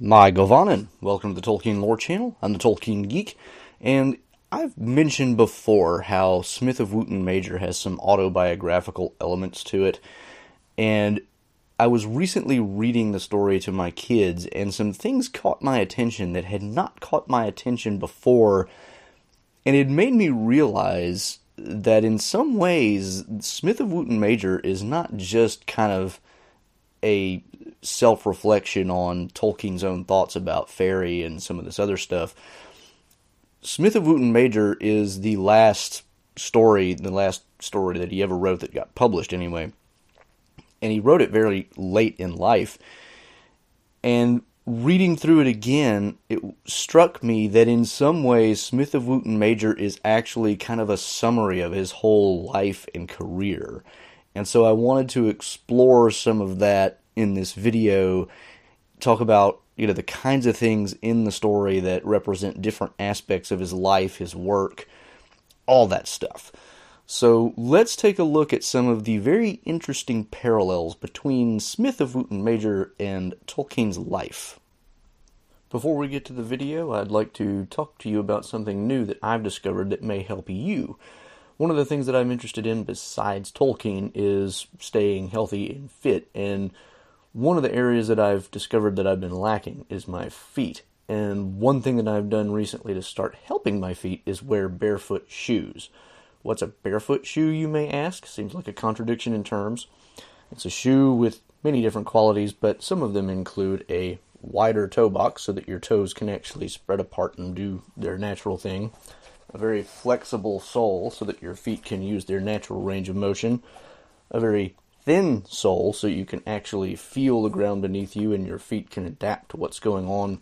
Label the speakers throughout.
Speaker 1: Mae Govannen. Welcome to the Tolkien Lore Channel. I'm the Tolkien Geek, and I've mentioned before how Smith of Wootton Major has some autobiographical elements to it, and I was recently reading the story to my kids, and some things caught my attention that had not caught my attention before, and it made me realize that in some ways, Smith of Wootton Major is not just kind of a self reflection on Tolkien's own thoughts about fairy and some of this other stuff. Smith of Wootton Major is the last story, the last story that he ever wrote that got published anyway. And he wrote it very late in life. And reading through it again, it struck me that in some ways, Smith of Wootton Major is actually kind of a summary of his whole life and career. And so I wanted to explore some of that in this video, talk about you know the kinds of things in the story that represent different aspects of his life, his work, all that stuff. So let's take a look at some of the very interesting parallels between Smith of Wootton Major and Tolkien's life. Before we get to the video, I'd like to talk to you about something new that I've discovered that may help you. One of the things that I'm interested in besides Tolkien is staying healthy and fit, and one of the areas that I've discovered that I've been lacking is my feet. And one thing that I've done recently to start helping my feet is wear barefoot shoes. What's a barefoot shoe, you may ask? Seems like a contradiction in terms. It's a shoe with many different qualities, but some of them include a wider toe box so that your toes can actually spread apart and do their natural thing, a very flexible sole so that your feet can use their natural range of motion, a very thin sole so you can actually feel the ground beneath you and your feet can adapt to what's going on.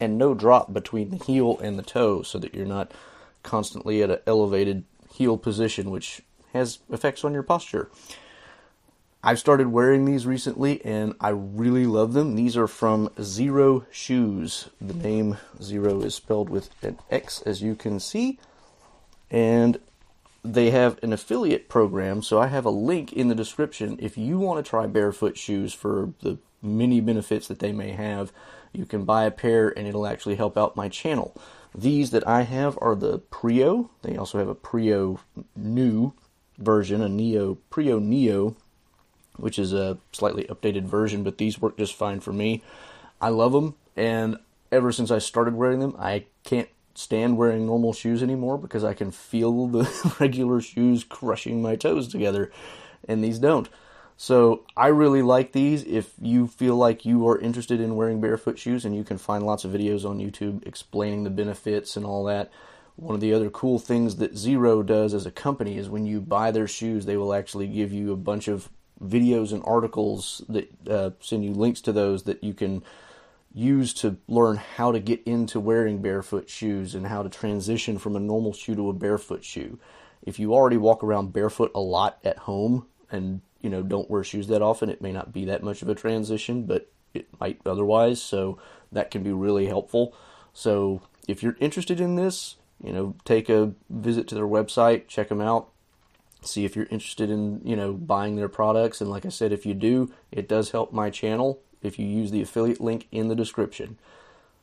Speaker 1: And no drop between the heel and the toe so that you're not constantly at an elevated heel position, which has effects on your posture. I've started wearing these recently and I really love them. These are from Xero Shoes. The name Zero is spelled with an X, as you can see. And they have an affiliate program, so I have a link in the description. If you want to try barefoot shoes for the many benefits that they may have, you can buy a pair and it'll actually help out my channel. These that I have are the Prio. They also have a Prio New version, a Neo Prio Neo, which is a slightly updated version, but these work just fine for me. I love them, and ever since I started wearing them, I can't stand wearing normal shoes anymore because I can feel the regular shoes crushing my toes together, and these don't. So I really like these. If you feel like you are interested in wearing barefoot shoes, and you can find lots of videos on YouTube explaining the benefits and all that. One of the other cool things that Xero does as a company is when you buy their shoes, they will actually give you a bunch of videos and articles that uh, send you links to those that you can use to learn how to get into wearing barefoot shoes and how to transition from a normal shoe to a barefoot shoe. If you already walk around barefoot a lot at home and you know don't wear shoes that often, it may not be that much of a transition, but it might otherwise. So that can be really helpful. So if you're interested in this, you know, take a visit to their website, check them out, see if you're interested in you know buying their products. And like I said, if you do, it does help my channel if you use the affiliate link in the description.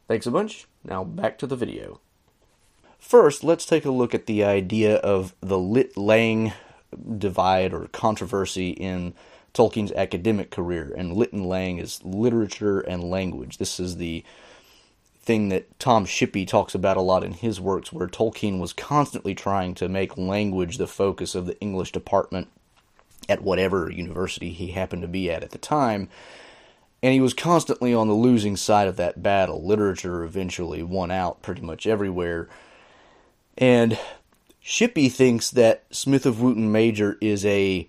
Speaker 1: Thanks a bunch. Now back to the video. First, let's take a look at the idea of the Lit Lang divide or controversy in Tolkien's academic career. And Lit and Lang is literature and language. This is the thing that Tom Shippey talks about a lot in his works, where Tolkien was constantly trying to make language the focus of the English department at whatever university he happened to be at at the time and he was constantly on the losing side of that battle. Literature eventually won out pretty much everywhere. And Shippey thinks that Smith of Wootton Major is a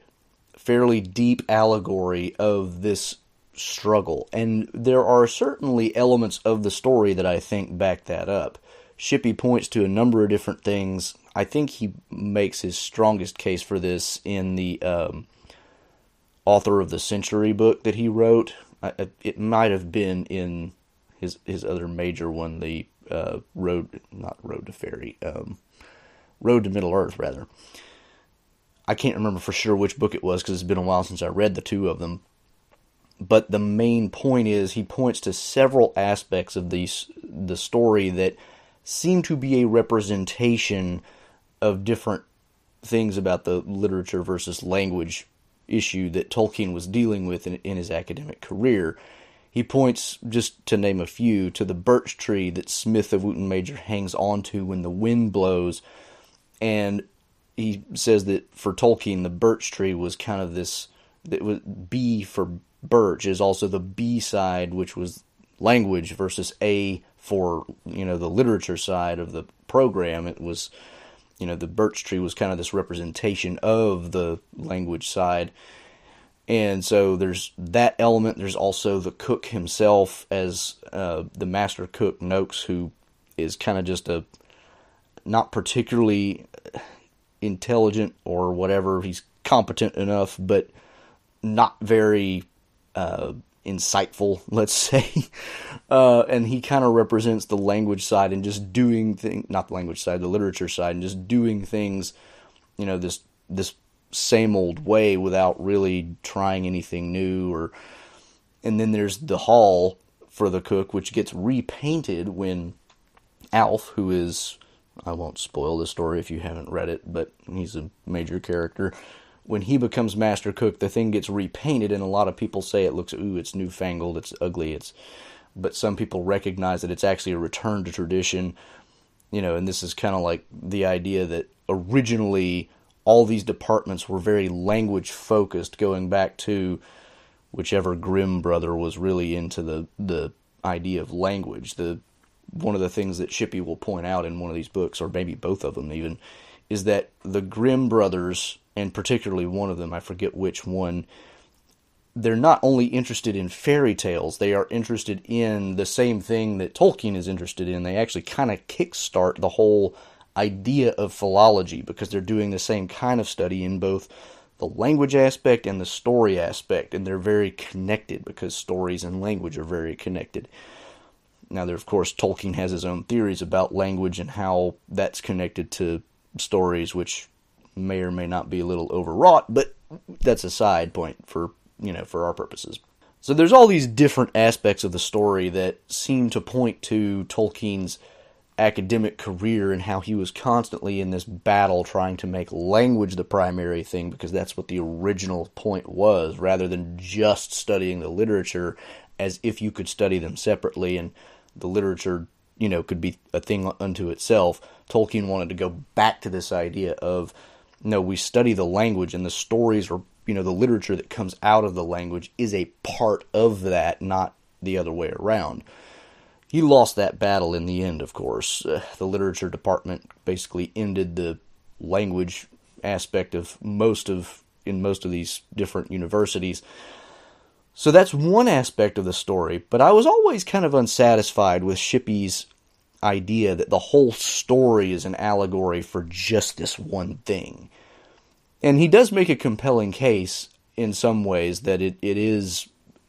Speaker 1: fairly deep allegory of this struggle. And there are certainly elements of the story that I think back that up. Shippey points to a number of different things. I think he makes his strongest case for this in the um, Author of the Century book that he wrote, it might have been in his his other major one, the uh, road not road to fairy, um, road to Middle Earth rather. I can't remember for sure which book it was because it's been a while since I read the two of them. but the main point is he points to several aspects of these the story that seem to be a representation of different things about the literature versus language issue that Tolkien was dealing with in, in his academic career. He points, just to name a few, to the birch tree that Smith of Wootton Major hangs onto when the wind blows. And he says that for Tolkien, the birch tree was kind of this, that was B for birch is also the B side, which was language, versus A for, you know, the literature side of the program. It was, you know, the birch tree was kind of this representation of the language side and so there's that element. There's also the cook himself as uh, the master cook Noakes, who is kind of just a not particularly intelligent or whatever. He's competent enough, but not very uh, insightful, let's say. Uh, and he kind of represents the language side and just doing things, not the language side, the literature side, and just doing things, you know, this this same old way without really trying anything new or and then there's the hall for the cook which gets repainted when Alf who is I won't spoil the story if you haven't read it but he's a major character when he becomes master cook the thing gets repainted and a lot of people say it looks ooh it's newfangled it's ugly it's but some people recognize that it's actually a return to tradition you know and this is kind of like the idea that originally all these departments were very language focused, going back to whichever Grimm brother was really into the the idea of language. The one of the things that Shippey will point out in one of these books, or maybe both of them even, is that the Grimm brothers, and particularly one of them, I forget which one, they're not only interested in fairy tales, they are interested in the same thing that Tolkien is interested in. They actually kind of kickstart the whole idea of philology because they're doing the same kind of study in both the language aspect and the story aspect, and they're very connected because stories and language are very connected. Now, there, of course, Tolkien has his own theories about language and how that's connected to stories, which may or may not be a little overwrought, but that's a side point for you know for our purposes. So there's all these different aspects of the story that seem to point to Tolkien's academic career and how he was constantly in this battle trying to make language the primary thing because that's what the original point was rather than just studying the literature as if you could study them separately and the literature you know could be a thing unto itself tolkien wanted to go back to this idea of no we study the language and the stories or you know the literature that comes out of the language is a part of that not the other way around he lost that battle in the end, of course. Uh, the literature department basically ended the language aspect of most of in most of these different universities. So that's one aspect of the story, but I was always kind of unsatisfied with Shippey's idea that the whole story is an allegory for just this one thing. And he does make a compelling case in some ways that it, it is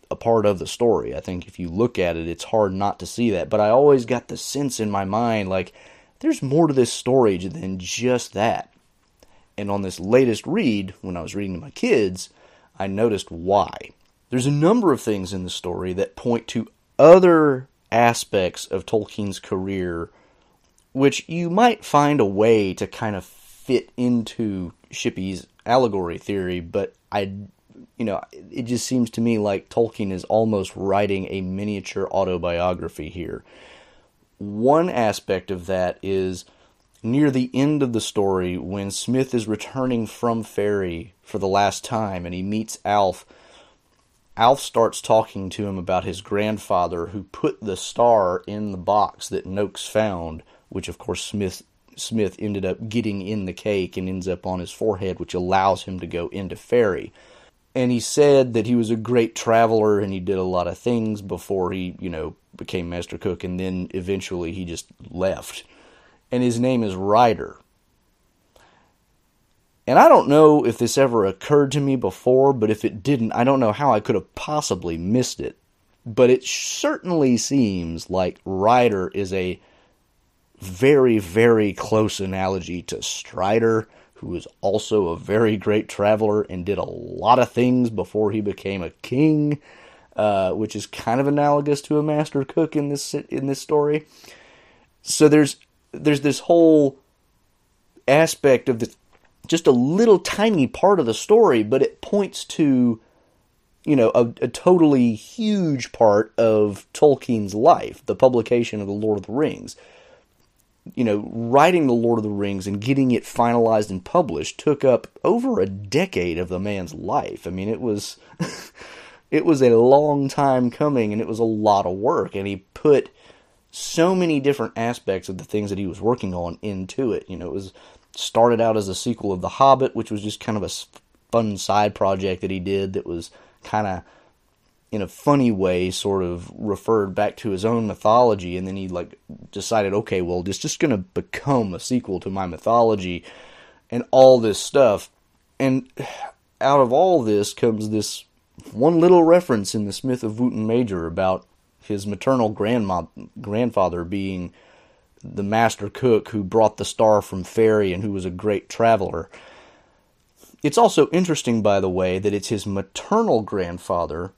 Speaker 1: a part of the story. I think if you look at it, it's hard not to see that. But I always got the sense in my mind like there's more to this story than just that. And on this latest read, when I was reading to my kids, I noticed why. There's a number of things in the story that point to other aspects of Tolkien's career which you might find a way to kind of fit into Shippey's allegory theory, but I you know, it just seems to me like Tolkien is almost writing a miniature autobiography here. One aspect of that is near the end of the story when Smith is returning from Faerie for the last time and he meets Alf. Alf starts talking to him about his grandfather who put the star in the box that Noakes found, which of course Smith Smith ended up getting in the cake and ends up on his forehead, which allows him to go into Faerie and he said that he was a great traveler and he did a lot of things before he, you know, became master cook and then eventually he just left. And his name is Ryder. And I don't know if this ever occurred to me before, but if it didn't, I don't know how I could have possibly missed it. But it certainly seems like Ryder is a very, very close analogy to Strider who is also a very great traveler and did a lot of things before he became a king. uh, which is kind of analogous to a master cook in this in this story. So there's there's this whole aspect of the just a little tiny part of the story, but it points to you know a, a totally huge part of Tolkien's life, the publication of the Lord of the Rings you know, writing The Lord of the Rings and getting it finalized and published took up over a decade of the man's life. I mean, it was it was a long time coming and it was a lot of work and he put so many different aspects of the things that he was working on into it. You know, it was started out as a sequel of The Hobbit, which was just kind of a fun side project that he did that was kind of in a funny way sort of referred back to his own mythology. And then he like decided okay well it's just going to become a sequel to my mythology and all this stuff. And out of all this comes this one little reference in the Smith of Wootton Major about his maternal grandma grandfather being the master cook who brought the star from Faerie and who was a great traveler. It's also interesting, by the way, that it's his maternal grandfather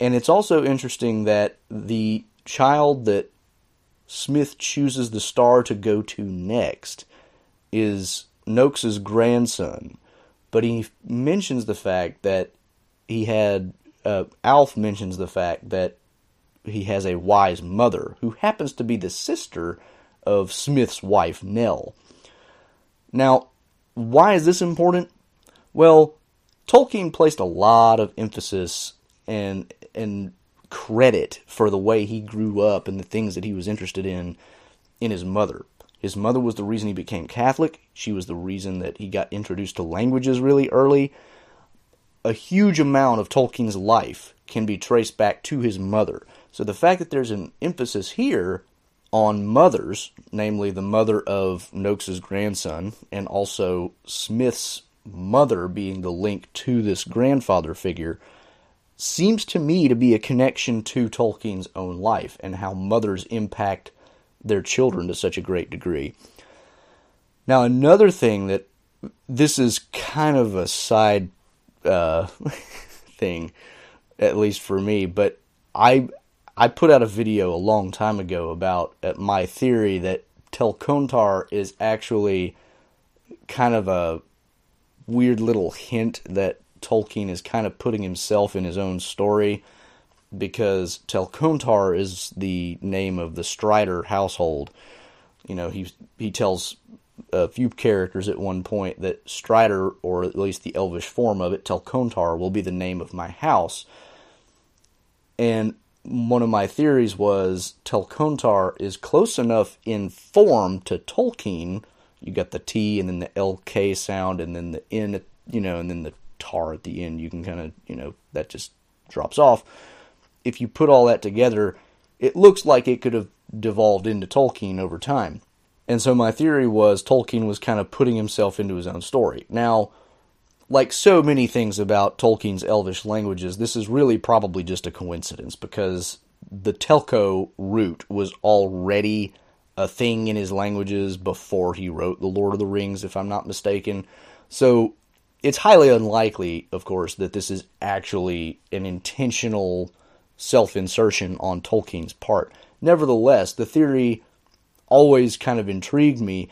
Speaker 1: and it's also interesting that the child that Smith chooses the star to go to next is Noakes's grandson, but he mentions the fact that he had uh, Alf mentions the fact that he has a wise mother who happens to be the sister of Smith's wife Nell. Now, why is this important? Well, Tolkien placed a lot of emphasis and and credit for the way he grew up and the things that he was interested in in his mother. His mother was the reason he became Catholic. She was the reason that he got introduced to languages really early. A huge amount of Tolkien's life can be traced back to his mother. So the fact that there's an emphasis here on mothers, namely the mother of Noakes's grandson, and also Smith's mother being the link to this grandfather figure, seems to me to be a connection to Tolkien's own life and how mothers impact their children to such a great degree. Now, another thing that this is kind of a side uh, thing, at least for me, but I I put out a video a long time ago about uh, my theory that Telcontar is actually kind of a weird little hint that Tolkien is kind of putting himself in his own story because Telcontar is the name of the Strider household. You know, he he tells a few characters at one point that Strider, or at least the Elvish form of it, Telcontar, will be the name of my house. And one of my theories was Telcontar is close enough in form to Tolkien. You got the T and then the LK sound and then the N, you know, and then the tar at the end. You can kind of, you know, that just drops off. If you put all that together, it looks like it could have devolved into Tolkien over time. And so my theory was Tolkien was kind of putting himself into his own story. Now, like so many things about Tolkien's elvish languages, this is really probably just a coincidence because the Telco root was already a thing in his languages before he wrote The Lord of the Rings, if I'm not mistaken. So it's highly unlikely, of course, that this is actually an intentional self insertion on Tolkien's part. Nevertheless, the theory always kind of intrigued me,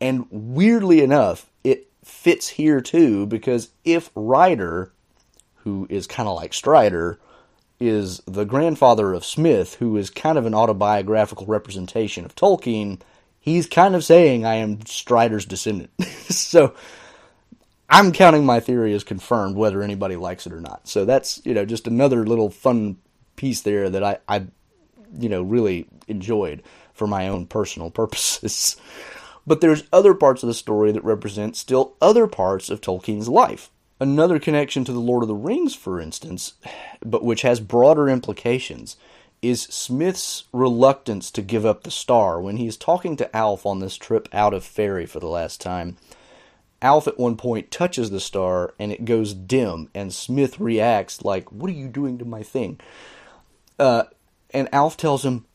Speaker 1: and weirdly enough, fits here too, because if Ryder, who is kind of like Strider, is the grandfather of Smith, who is kind of an autobiographical representation of Tolkien, he's kind of saying, I am Strider's descendant. so I'm counting my theory as confirmed, whether anybody likes it or not. So that's you know just another little fun piece there that I, I you know really enjoyed for my own personal purposes. But there's other parts of the story that represent still other parts of Tolkien's life. Another connection to the Lord of the Rings, for instance, but which has broader implications, is Smith's reluctance to give up the star when he is talking to Alf on this trip out of Faerie for the last time Alf at one point touches the star and it goes dim, and Smith reacts like, What are you doing to my thing? Uh, and Alf tells him,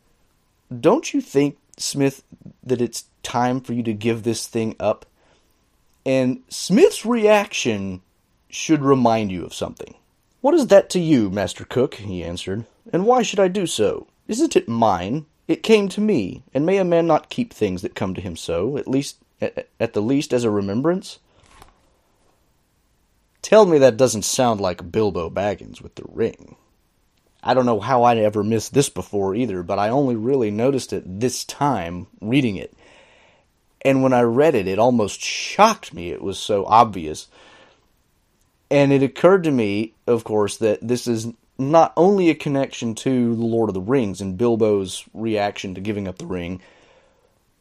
Speaker 1: Don't you think, Smith, that it's time for you to give this thing up? And Smith's reaction should remind you of something. What is that to you, Master Cook? he answered. And why should I do so? Isn't it mine? It came to me, and may a man not keep things that come to him so, at least at, the least as a remembrance? Tell me that doesn't sound like Bilbo Baggins with the ring. I don't know how I'd ever missed this before either, but I only really noticed it this time reading it. And when I read it, it almost shocked me. It was so obvious. And it occurred to me, of course, that this is not only a connection to The Lord of the Rings and Bilbo's reaction to giving up the ring,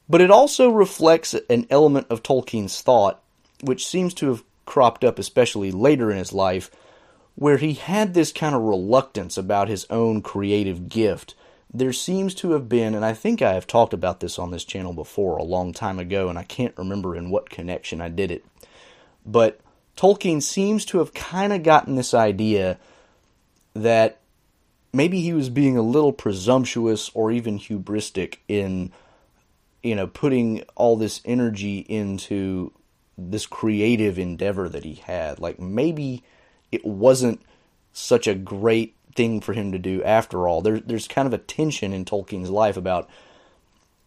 Speaker 1: but it also reflects an element of Tolkien's thought, which seems to have cropped up especially later in his life, where he had this kind of reluctance about his own creative gift. There seems to have been, and I think I have talked about this on this channel before a long time ago, and I can't remember in what connection I did it, but Tolkien seems to have kind of gotten this idea that maybe he was being a little presumptuous or even hubristic in you know putting all this energy into this creative endeavor that he had. Like maybe it wasn't such a great thing for him to do after all. There, there's kind of a tension in Tolkien's life about,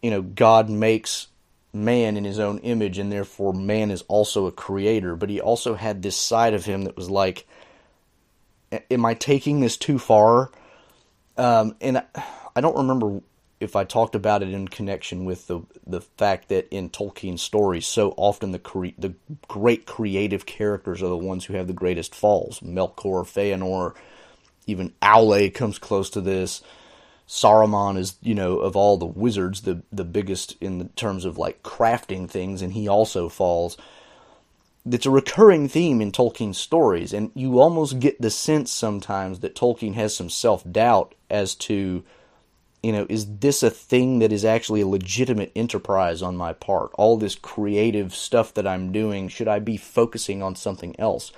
Speaker 1: you know, God makes man in his own image and therefore man is also a creator. But he also had this side of him that was like, am I taking this too far? Um, and I, don't remember if I talked about it in connection with the the fact that in Tolkien's stories, so often the cre- the great creative characters are the ones who have the greatest falls. Melkor, Feanor, even Aule comes close to this. Saruman is, you know, of all the wizards, the the biggest in the terms of like crafting things, and he also falls. It's a recurring theme in Tolkien's stories, and you almost get the sense sometimes that Tolkien has some self doubt as to you know, is this a thing that is actually a legitimate enterprise on my part? All this creative stuff that I'm doing, should I be focusing on something else?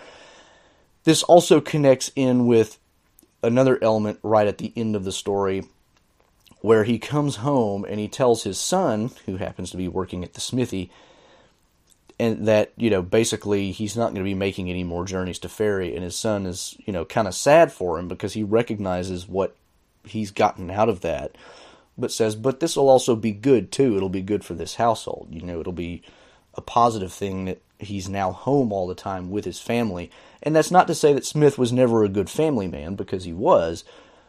Speaker 1: This also connects in with another element right at the end of the story where he comes home and he tells his son, who happens to be working at the smithy, and that you know basically he's not going to be making any more journeys to Faerie, and his son is you know kind of sad for him because he recognizes what he's gotten out of that, but says, but this will also be good too. It'll be good for this household. You know, it'll be a positive thing that he's now home all the time with his family. And that's not to say that Smith was never a good family man, because he was,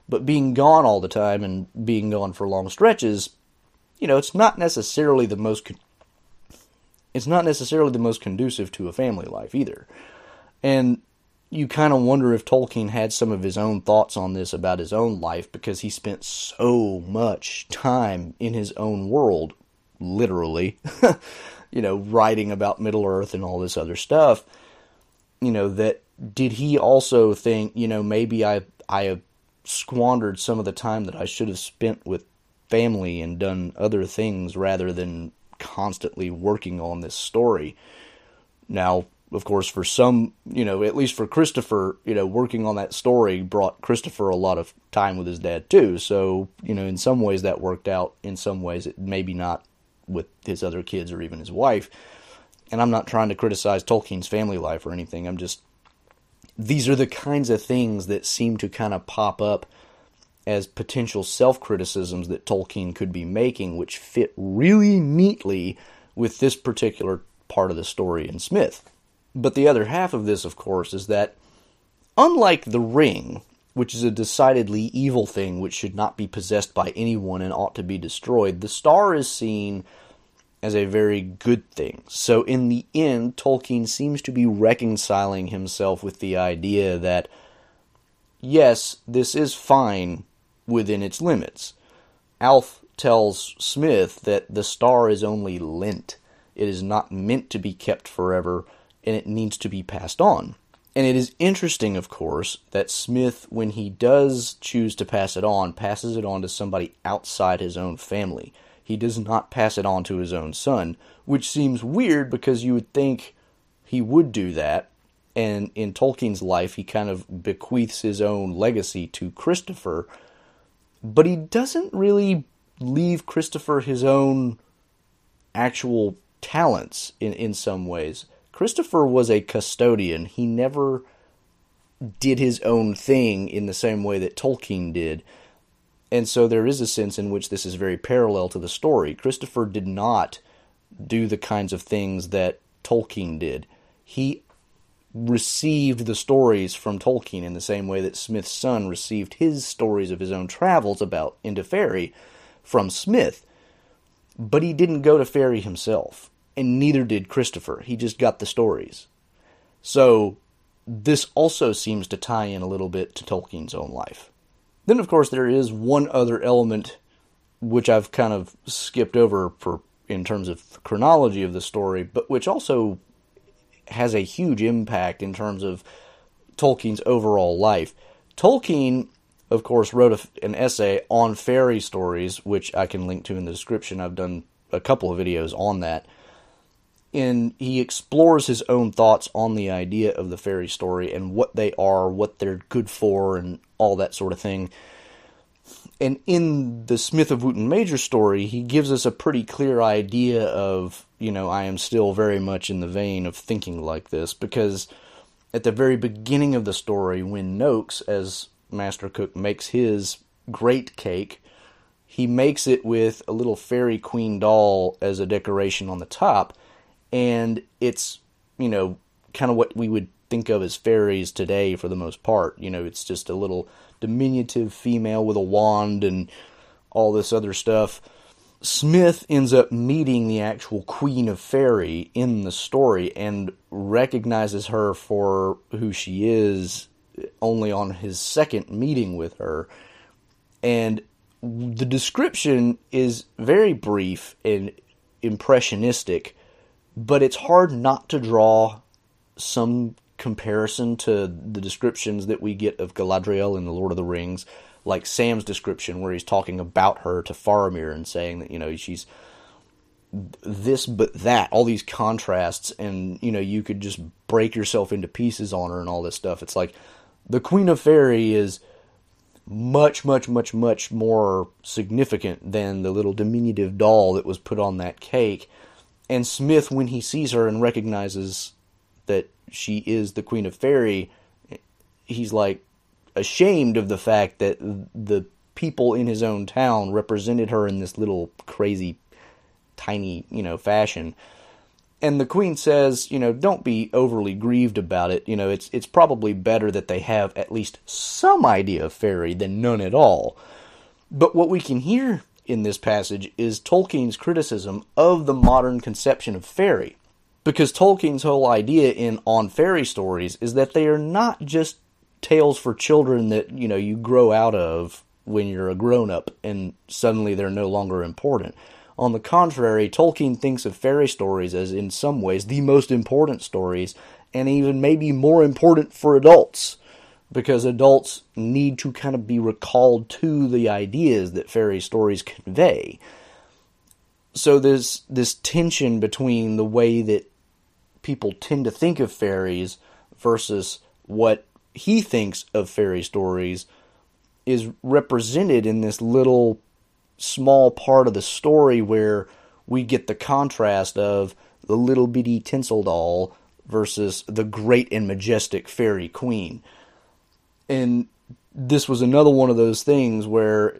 Speaker 1: but being gone all the time and being gone for long stretches, you know, it's not necessarily the most. Con- it's not necessarily the most conducive to a family life either. And you kind of wonder if Tolkien had some of his own thoughts on this about his own life because he spent so much time in his own world, literally, you know, writing about Middle Earth and all this other stuff. You know, that did he also think, you know, maybe I I have squandered some of the time that I should have spent with family and done other things rather than constantly working on this story. Now, of course, for some, you know, at least for Christopher, you know, working on that story brought Christopher a lot of time with his dad too. So, you know, in some ways that worked out. In some ways, it maybe not with his other kids or even his wife. And I'm not trying to criticize Tolkien's family life or anything. I'm just, these are the kinds of things that seem to kind of pop up as potential self criticisms that Tolkien could be making, which fit really neatly with this particular part of the story in Smith. But the other half of this, of course, is that unlike the ring, which is a decidedly evil thing which should not be possessed by anyone and ought to be destroyed, the star is seen as a very good thing. So in the end, Tolkien seems to be reconciling himself with the idea that, yes, this is fine within its limits. Alf tells Smith that the star is only lent. It is not meant to be kept forever, and it needs to be passed on. And it is interesting, of course, that Smith, when he does choose to pass it on, passes it on to somebody outside his own family. He does not pass it on to his own son, which seems weird because you would think he would do that. And in Tolkien's life, he kind of bequeaths his own legacy to Christopher, but he doesn't really leave Christopher his own actual talents in, in some ways. Christopher was a custodian. He never did his own thing in the same way that Tolkien did. And so there is a sense in which this is very parallel to the story. Christopher did not do the kinds of things that Tolkien did. He received the stories from Tolkien in the same way that Smith's son received his stories of his own travels about into Faerie from Smith. But he didn't go to Faerie himself, and neither did Christopher. He just got the stories. So this also seems to tie in a little bit to Tolkien's own life. Then, of course, there is one other element which I've kind of skipped over for in terms of chronology of the story, but which also has a huge impact in terms of Tolkien's overall life. Tolkien, of course, wrote a, an essay on fairy stories, which I can link to in the description. I've done a couple of videos on that. And he explores his own thoughts on the idea of the fairy story and what they are, what they're good for, and all that sort of thing. And in the Smith of Wootton Major story, he gives us a pretty clear idea of, you know, I am still very much in the vein of thinking like this because at the very beginning of the story, when Noakes, as Master Cook, makes his great cake, he makes it with a little fairy queen doll as a decoration on the top, and it's, you know, kind of what we would think of as fairies today for the most part. You know, it's just a little diminutive female with a wand and all this other stuff. Smith ends up meeting the actual Queen of Faerie in the story and recognizes her for who she is only on his second meeting with her. And the description is very brief and impressionistic, but it's hard not to draw some comparison to the descriptions that we get of Galadriel in The Lord of the Rings, like Sam's description where he's talking about her to Faramir and saying that, you know, she's this but that, all these contrasts, and, you know, you could just break yourself into pieces on her and all this stuff. It's like the Queen of Faerie is much, much, much, much more significant than the little diminutive doll that was put on that cake. And Smith, when he sees her and recognizes that she is the Queen of Faerie, he's like ashamed of the fact that the people in his own town represented her in this little crazy, tiny, you know, fashion. And the queen says, you know, don't be overly grieved about it. You know, it's it's probably better that they have at least some idea of fairy than none at all. But what we can hear in this passage is Tolkien's criticism of the modern conception of fairy because Tolkien's whole idea in on fairy stories is that they are not just tales for children that you know you grow out of when you're a grown up and suddenly they're no longer important. On the contrary, Tolkien thinks of fairy stories as in some ways the most important stories and even maybe more important for adults because adults need to kind of be recalled to the ideas that fairy stories convey. So there's this tension between the way that people tend to think of fairies versus what he thinks of fairy stories is represented in this little small part of the story where we get the contrast of the little bitty tinsel doll versus the great and majestic fairy queen. And this was another one of those things where,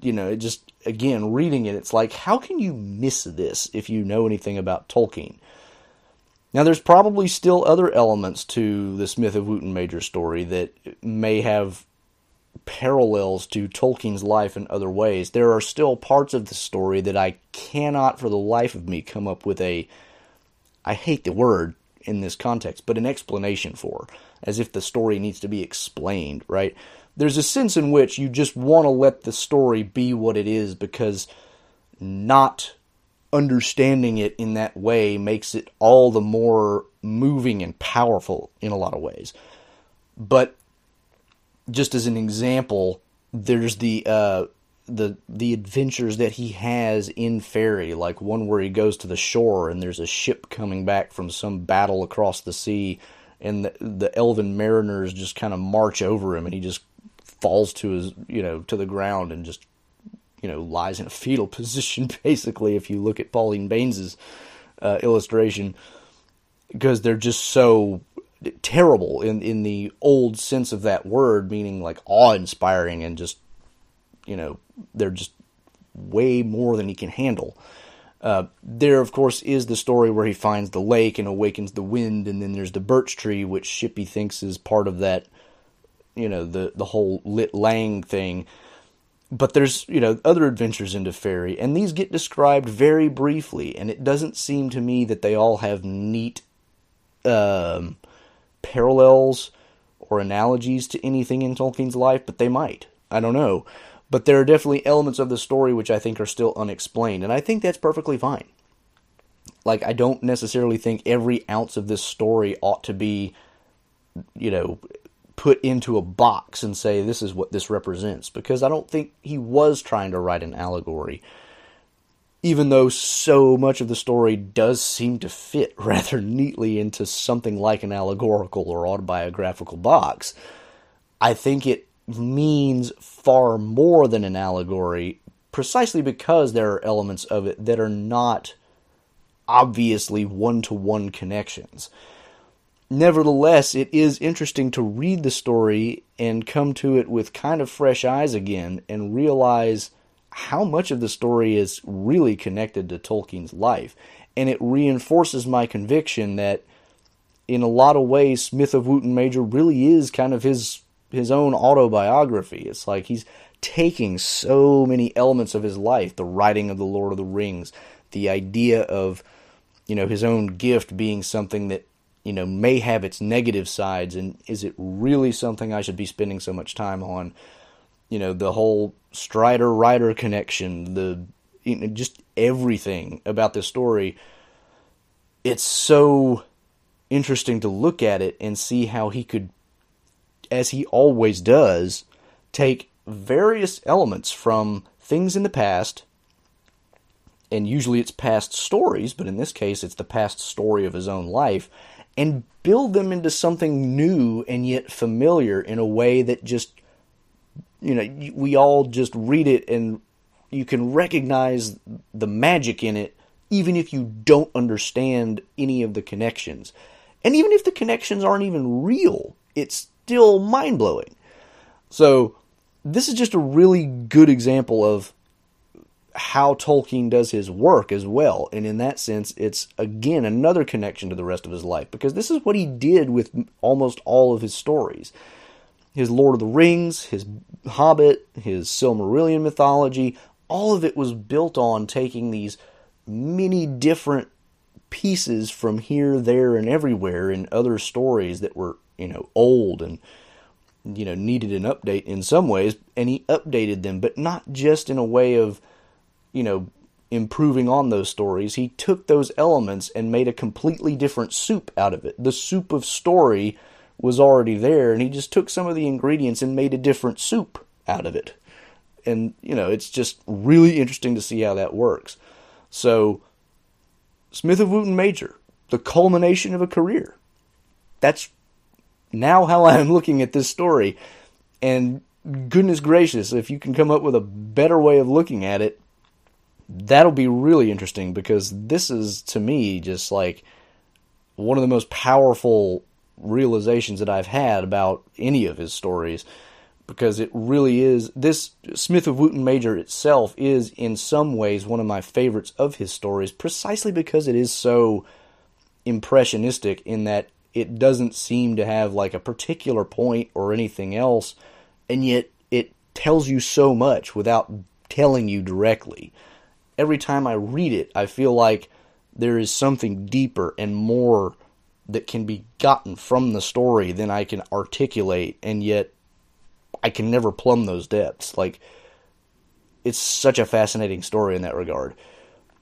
Speaker 1: you know, it just, again, reading it, it's like, how can you miss this if you know anything about Tolkien? Now, there's probably still other elements to the Smith of Wootton Major story that may have parallels to Tolkien's life in other ways. There are still parts of the story that I cannot, for the life of me, come up with a. I hate the word in this context, but an explanation for, as if the story needs to be explained, right? There's a sense in which you just want to let the story be what it is because not understanding it in that way makes it all the more moving and powerful in a lot of ways. But just as an example, there's the uh, the the adventures that he has in Faerie, like one where he goes to the shore and there's a ship coming back from some battle across the sea, and the, the elven mariners just kind of march over him, and he just falls to his you know to the ground and just you know, lies in a fetal position, basically, if you look at Pauline Baynes's uh, illustration, because they're just so terrible in in the old sense of that word, meaning like awe inspiring and just you know they're just way more than he can handle. Uh, there, of course, is the story where he finds the lake and awakens the wind, and then there's the birch tree, which Shippey thinks is part of that, you know, the the whole Lit Lang thing. But there's, you know, other adventures into Fairy, and these get described very briefly, and it doesn't seem to me that they all have neat um, parallels or analogies to anything in Tolkien's life, but they might. I don't know. But there are definitely elements of the story which I think are still unexplained, and I think that's perfectly fine. Like, I don't necessarily think every ounce of this story ought to be, you know, put into a box and say this is what this represents, because I don't think he was trying to write an allegory. Even though so much of the story does seem to fit rather neatly into something like an allegorical or autobiographical box, I think it means far more than an allegory precisely because there are elements of it that are not obviously one to one connections. Nevertheless, it is interesting to read the story and come to it with kind of fresh eyes again and realize how much of the story is really connected to Tolkien's life. And it reinforces my conviction that in a lot of ways, Smith of Wootton Major really is kind of his his own autobiography. It's like he's taking so many elements of his life, the writing of the Lord of the Rings, the idea of you know his own gift being something that you know may have its negative sides and is it really something I should be spending so much time on? You know, the whole Strider Rider connection, the you know, just everything about this story. It's so interesting to look at it and see how he could as he always does, take various elements from things in the past, and usually it's past stories, but in this case it's the past story of his own life, and build them into something new and yet familiar in a way that just, you know, we all just read it and you can recognize the magic in it even if you don't understand any of the connections. And even if the connections aren't even real, it's still mind blowing. So, this is just a really good example of how Tolkien does his work as well. And in that sense, it's again another connection to the rest of his life because this is what he did with almost all of his stories. His Lord of the Rings, his Hobbit, his Silmarillion mythology, all of it was built on taking these many different pieces from here, there, and everywhere in other stories that were you know old and you know needed an update in some ways and he updated them but not just in a way of you know improving on those stories. He took those elements and made a completely different soup out of it. The soup of story was already there and he just took some of the ingredients and made a different soup out of it. And you know it's just really interesting to see how that works. So smith of wootton major the culmination of a career. That's now how I'm looking at this story. And goodness gracious, if you can come up with a better way of looking at it, that'll be really interesting because this is to me just like one of the most powerful realizations that I've had about any of his stories because it really is this Smith of Wootton Major itself is in some ways one of my favorites of his stories precisely because it is so impressionistic in that it doesn't seem to have like a particular point or anything else, and yet it tells you so much without telling you directly. Every time I read it, I feel like there is something deeper and more that can be gotten from the story than I can articulate, and yet I can never plumb those depths. Like, it's such a fascinating story in that regard.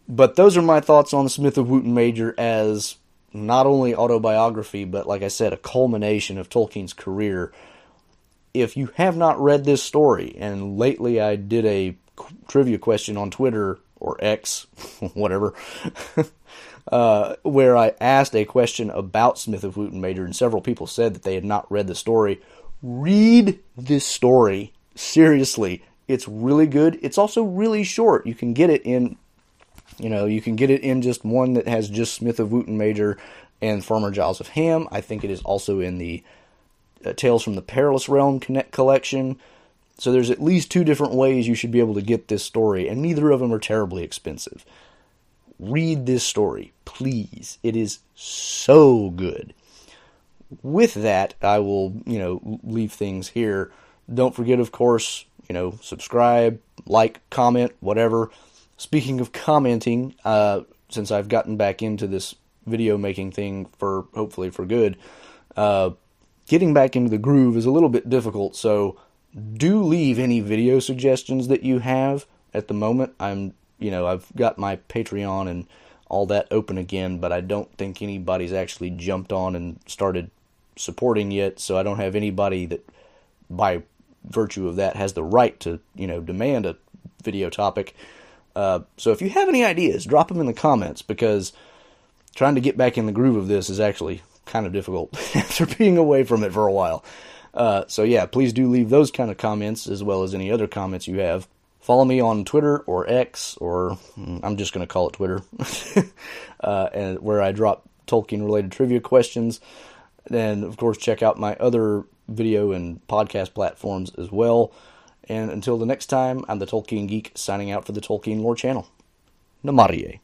Speaker 1: But those are my thoughts on Smith of Wootton Major as not only autobiography, but like I said, a culmination of Tolkien's career. If you have not read this story, and lately I did a trivia question on Twitter or X, whatever, uh, where I asked a question about Smith of Wootton Major, and several people said that they had not read the story. Read this story seriously. It's really good. It's also really short. You can get it in you know, you can get it in just one that has just Smith of Wootton Major, and Farmer Giles of Ham. I think it is also in the uh, Tales from the Perilous Realm Connect collection. So there's at least two different ways you should be able to get this story, and neither of them are terribly expensive. Read this story, please. It is so good. With that, I will, you know, leave things here. Don't forget, of course, you know, subscribe, like, comment, whatever. Speaking of commenting, uh, since I've gotten back into this video making thing for hopefully for good, uh, getting back into the groove is a little bit difficult. So do leave any video suggestions that you have at the moment. I'm, you know, I've got my Patreon and all that open again, but I don't think anybody's actually jumped on and started supporting yet. So I don't have anybody that, by virtue of that, has the right to, you know, demand a video topic. Uh, so if you have any ideas, drop them in the comments because trying to get back in the groove of this is actually kind of difficult after being away from it for a while. Uh, so yeah, please do leave those kind of comments as well as any other comments you have. Follow me on Twitter or X, or mm, I'm just going to call it Twitter, uh, and where I drop Tolkien related trivia questions. And of course, check out my other video and podcast platforms as well. And until the next time, I'm the Tolkien Geek signing out for the Tolkien Lore Channel. Namarie.